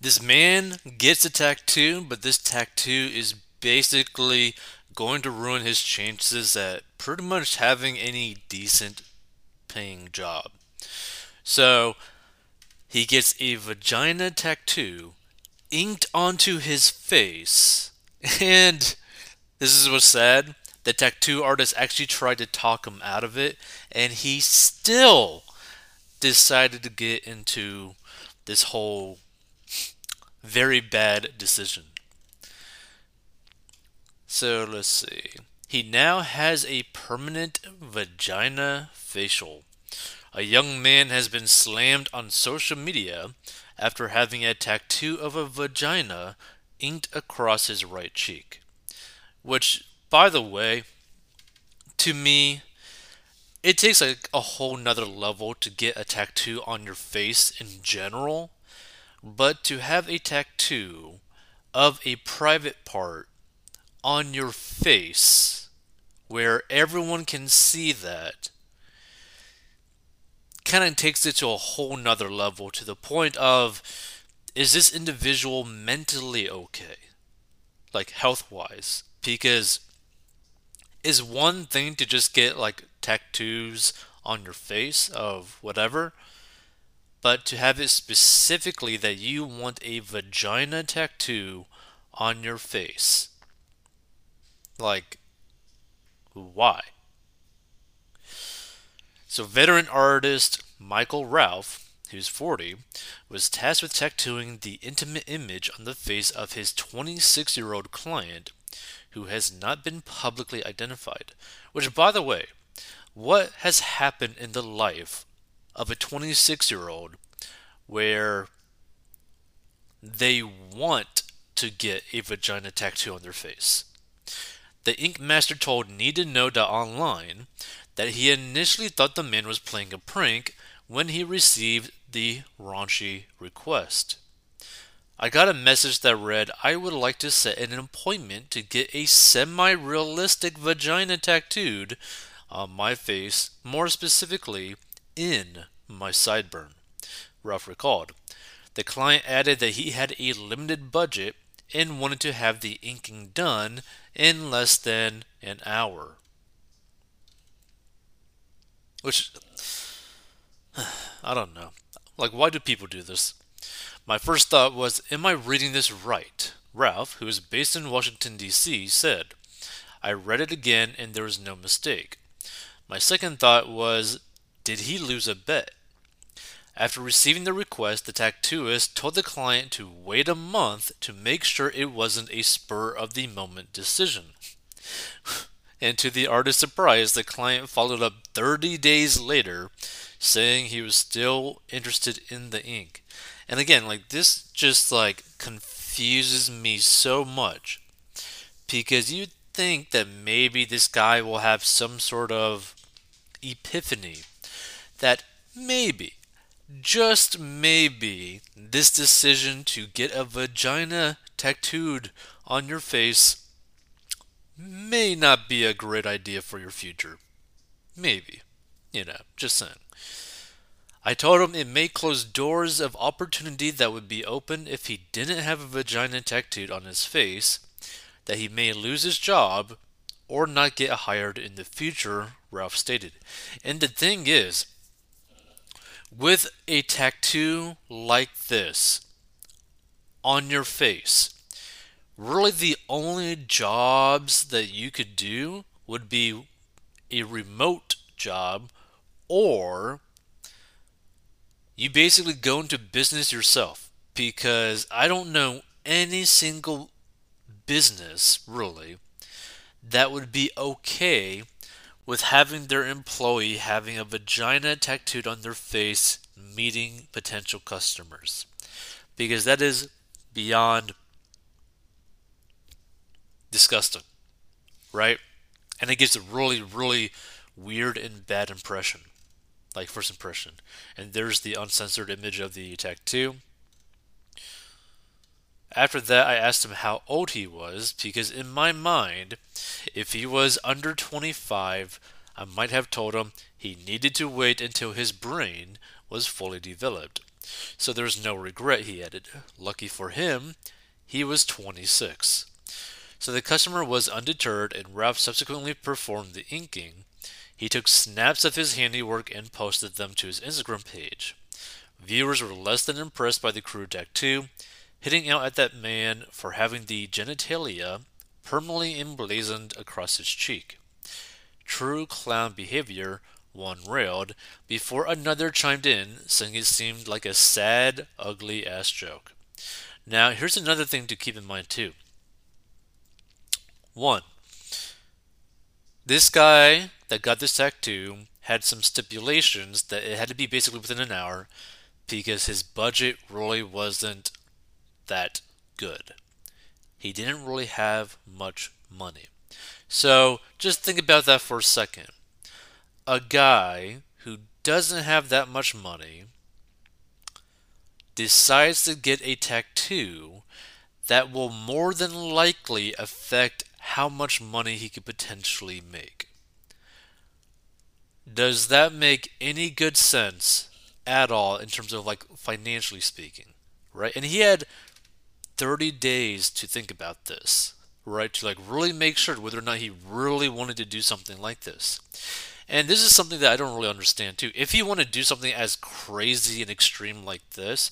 This man gets a tattoo, but this tattoo is basically going to ruin his chances at pretty much having any decent paying job. So he gets a vagina tattoo inked onto his face. And this is what's sad. The tattoo artist actually tried to talk him out of it, and he still decided to get into this whole very bad decision. So let's see. He now has a permanent vagina facial. A young man has been slammed on social media after having a tattoo of a vagina inked across his right cheek. Which, by the way, to me, it takes like a whole nother level to get a tattoo on your face in general, but to have a tattoo of a private part on your face where everyone can see that kind of takes it to a whole nother level to the point of is this individual mentally okay? Like health wise? Because is one thing to just get like tattoos on your face of whatever, but to have it specifically that you want a vagina tattoo on your face. Like, why? So, veteran artist Michael Ralph, who's 40, was tasked with tattooing the intimate image on the face of his 26 year old client, who has not been publicly identified. Which, by the way, what has happened in the life of a 26 year old where they want to get a vagina tattoo on their face? The Ink Master told Need to Know Online that he initially thought the man was playing a prank when he received the raunchy request. I got a message that read, I would like to set an appointment to get a semi realistic vagina tattooed on my face, more specifically, in my sideburn. Ralph recalled. The client added that he had a limited budget and wanted to have the inking done in less than an hour. Which, I don't know. Like, why do people do this? My first thought was, am I reading this right? Ralph, who is based in Washington, D.C., said, I read it again and there was no mistake. My second thought was, did he lose a bet? After receiving the request, the tattooist told the client to wait a month to make sure it wasn't a spur of the moment decision. And to the artist's surprise, the client followed up 30 days later saying he was still interested in the ink. And again, like this just like confuses me so much because you think that maybe this guy will have some sort of epiphany that maybe just maybe this decision to get a vagina tattooed on your face may not be a great idea for your future. Maybe. You know, just saying. I told him it may close doors of opportunity that would be open if he didn't have a vagina tattooed on his face, that he may lose his job or not get hired in the future, Ralph stated. And the thing is, with a tattoo like this on your face, really the only jobs that you could do would be a remote job or you basically go into business yourself because I don't know any single business really that would be okay with having their employee having a vagina tattooed on their face meeting potential customers because that is beyond disgusting, right? And it gives a really, really weird and bad impression, like first impression. And there's the uncensored image of the tattoo. After that, I asked him how old he was because, in my mind, if he was under 25, I might have told him he needed to wait until his brain was fully developed. So there's no regret, he added. Lucky for him, he was 26. So the customer was undeterred, and Ralph subsequently performed the inking. He took snaps of his handiwork and posted them to his Instagram page. Viewers were less than impressed by the crude tattoo, hitting out at that man for having the genitalia permanently emblazoned across his cheek. True clown behavior, one railed, before another chimed in, saying it seemed like a sad, ugly ass joke. Now, here's another thing to keep in mind, too. One, this guy that got this tattoo had some stipulations that it had to be basically within an hour because his budget really wasn't that good. He didn't really have much money. So just think about that for a second. A guy who doesn't have that much money decides to get a tattoo that will more than likely affect how much money he could potentially make. Does that make any good sense at all in terms of like financially speaking? Right? And he had 30 days to think about this, right? To like really make sure whether or not he really wanted to do something like this. And this is something that I don't really understand too. If you want to do something as crazy and extreme like this,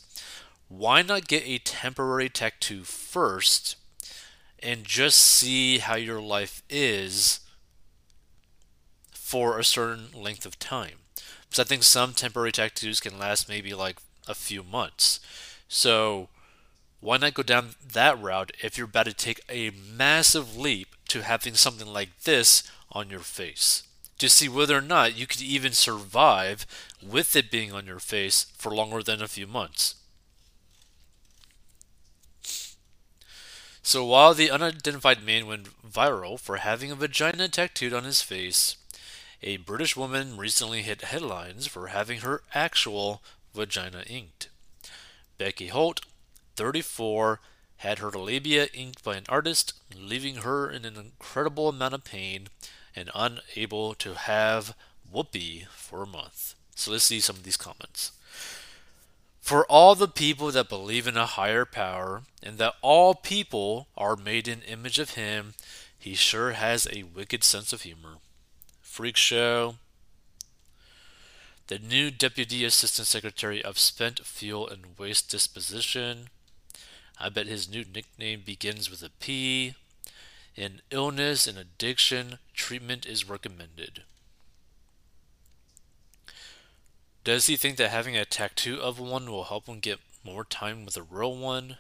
why not get a temporary tattoo first and just see how your life is for a certain length of time? Because I think some temporary tattoos can last maybe like a few months. So why not go down that route if you're about to take a massive leap to having something like this on your face? To see whether or not you could even survive with it being on your face for longer than a few months. So while the unidentified man went viral for having a vagina tattooed on his face, a British woman recently hit headlines for having her actual vagina inked. Becky Holt, 34, had her labia inked by an artist, leaving her in an incredible amount of pain and unable to have whoopee for a month. So let's see some of these comments. For all the people that believe in a higher power and that all people are made in image of him, he sure has a wicked sense of humor. Freak show. The new Deputy Assistant Secretary of Spent Fuel and Waste Disposition. I bet his new nickname begins with a P. In illness and addiction, treatment is recommended. Does he think that having a tattoo of one will help him get more time with a real one?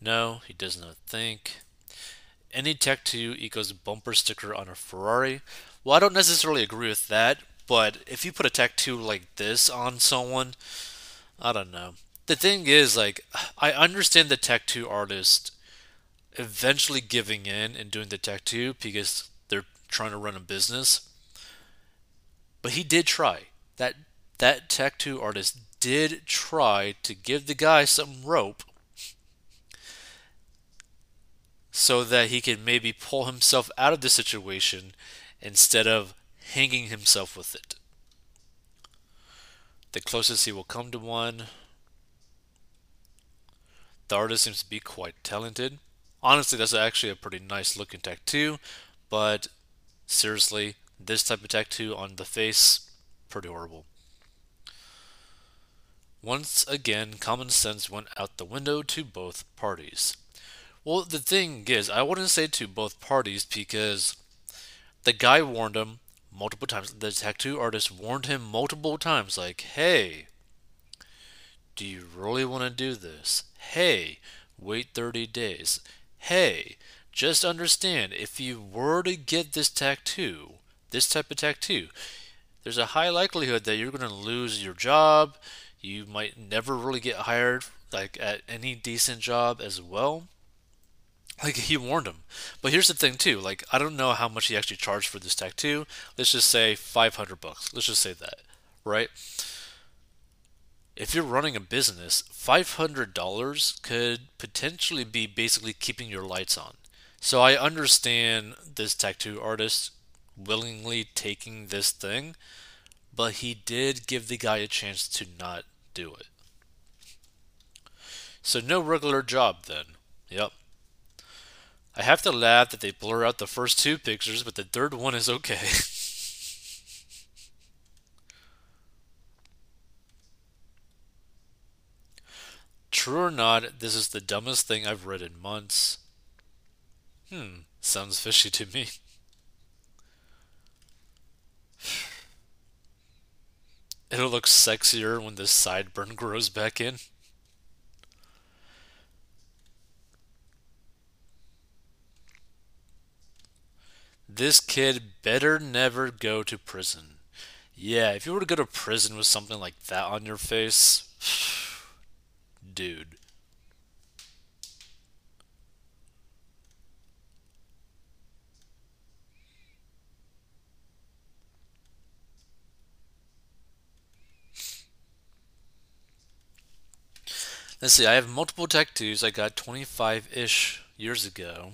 No, he does not think. Any tattoo equals bumper sticker on a Ferrari. Well, I don't necessarily agree with that, but if you put a tattoo like this on someone, I don't know. The thing is, like, I understand the tattoo artist eventually giving in and doing the tattoo because they're trying to run a business. But he did try that that tattoo artist did try to give the guy some rope so that he could maybe pull himself out of the situation instead of hanging himself with it. The closest he will come to one. The artist seems to be quite talented. Honestly, that's actually a pretty nice looking tattoo, but seriously, this type of tattoo on the face pretty horrible. Once again, common sense went out the window to both parties. Well, the thing is, I wouldn't say to both parties because the guy warned him multiple times. The tattoo artist warned him multiple times, like, hey, do you really want to do this? Hey, wait 30 days. Hey, just understand if you were to get this tattoo, this type of tattoo, there's a high likelihood that you're going to lose your job. You might never really get hired like at any decent job as well. Like he warned him. But here's the thing too, like I don't know how much he actually charged for this tattoo. Let's just say 500 bucks. Let's just say that, right? If you're running a business, $500 could potentially be basically keeping your lights on. So I understand this tattoo artist willingly taking this thing, but he did give the guy a chance to not do it. So, no regular job then. Yep. I have to laugh that they blur out the first two pictures, but the third one is okay. True or not, this is the dumbest thing I've read in months. Hmm, sounds fishy to me. It'll look sexier when the sideburn grows back in. This kid better never go to prison. Yeah, if you were to go to prison with something like that on your face, dude. Let's see, I have multiple tattoos I got 25 ish years ago.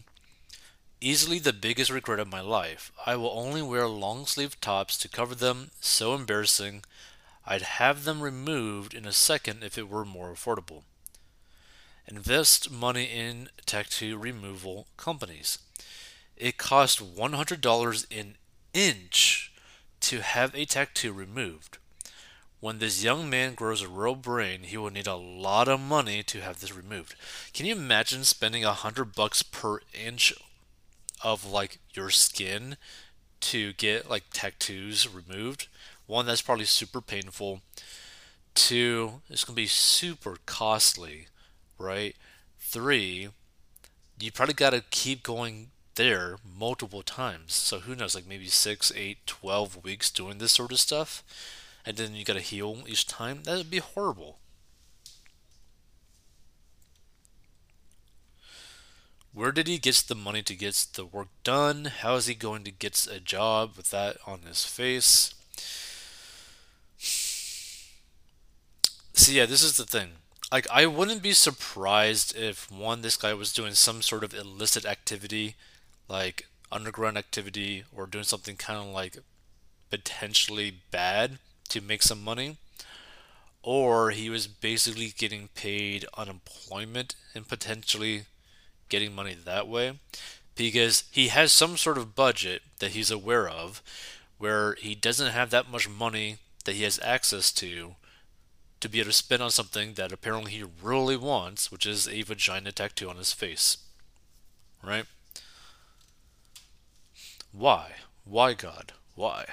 Easily the biggest regret of my life. I will only wear long sleeve tops to cover them, so embarrassing. I'd have them removed in a second if it were more affordable. Invest money in tattoo removal companies. It costs $100 an inch to have a tattoo removed. When this young man grows a real brain, he will need a lot of money to have this removed. Can you imagine spending a hundred bucks per inch of like your skin to get like tattoos removed? One, that's probably super painful. Two, it's gonna be super costly, right? Three, you probably gotta keep going there multiple times. So who knows, like maybe six, eight, twelve weeks doing this sort of stuff and then you gotta heal each time, that would be horrible. Where did he get the money to get the work done? How is he going to get a job with that on his face? See, yeah, this is the thing. Like, I wouldn't be surprised if one, this guy was doing some sort of illicit activity, like underground activity, or doing something kind of like potentially bad to make some money, or he was basically getting paid unemployment and potentially getting money that way because he has some sort of budget that he's aware of where he doesn't have that much money that he has access to to be able to spend on something that apparently he really wants, which is a vagina tattoo on his face. Right? Why? Why, God? Why?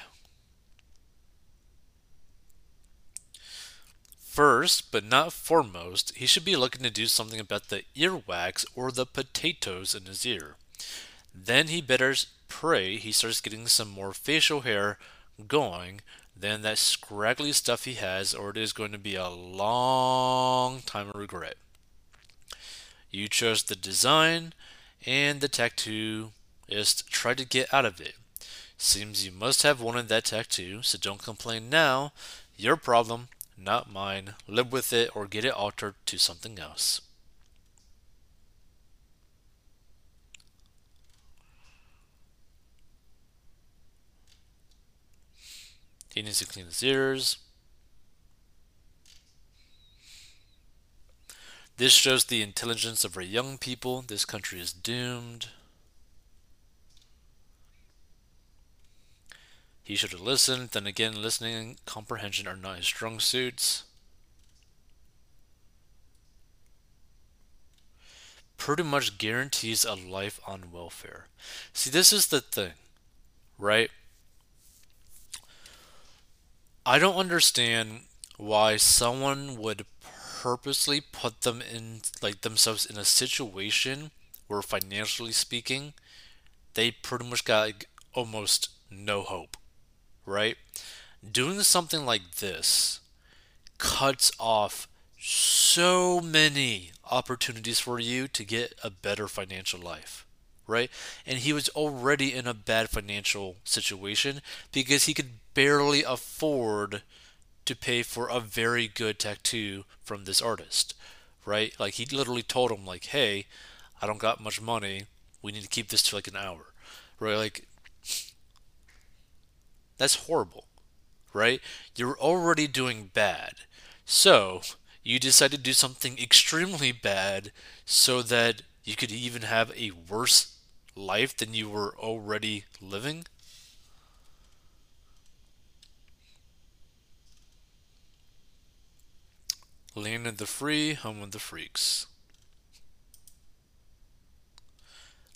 First, but not foremost, he should be looking to do something about the earwax or the potatoes in his ear. Then he better pray he starts getting some more facial hair going than that scraggly stuff he has, or it is going to be a long time of regret. You chose the design, and the tattoo tattooist tried to get out of it. Seems you must have wanted that tattoo, so don't complain now. Your problem, not mine. Live with it or get it altered to something else. He needs to clean his ears. This shows the intelligence of our young people. This country is doomed. He should have listened. Then again, listening and comprehension are not his strong suits. Pretty much guarantees a life on welfare. See, this is the thing, right? I don't understand why someone would purposely put them in like themselves in a situation where financially speaking they pretty much got like almost no hope right? Doing something like this cuts off so many opportunities for you to get a better financial life, right? And he was already in a bad financial situation because he could barely afford to pay for a very good tattoo from this artist, right? Like he literally told him like, "Hey, I don't got much money. We need to keep this to like an hour." Right? Like that's horrible, right? You're already doing bad. So, you decide to do something extremely bad so that you could even have a worse life than you were already living? Land of the free, home of the freaks.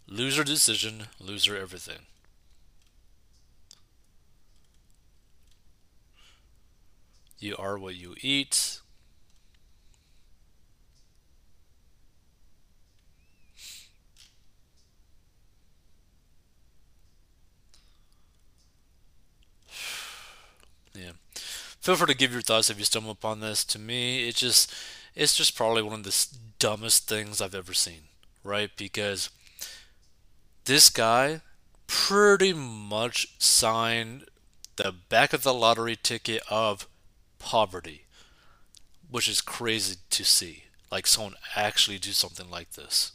Loser decision, loser everything. You are what you eat. Yeah. Feel free to give your thoughts if you stumble upon this. To me, it's just it's just probably one of the dumbest things I've ever seen, right? Because this guy pretty much signed the back of the lottery ticket of poverty, which is crazy to see. Like someone actually do something like this.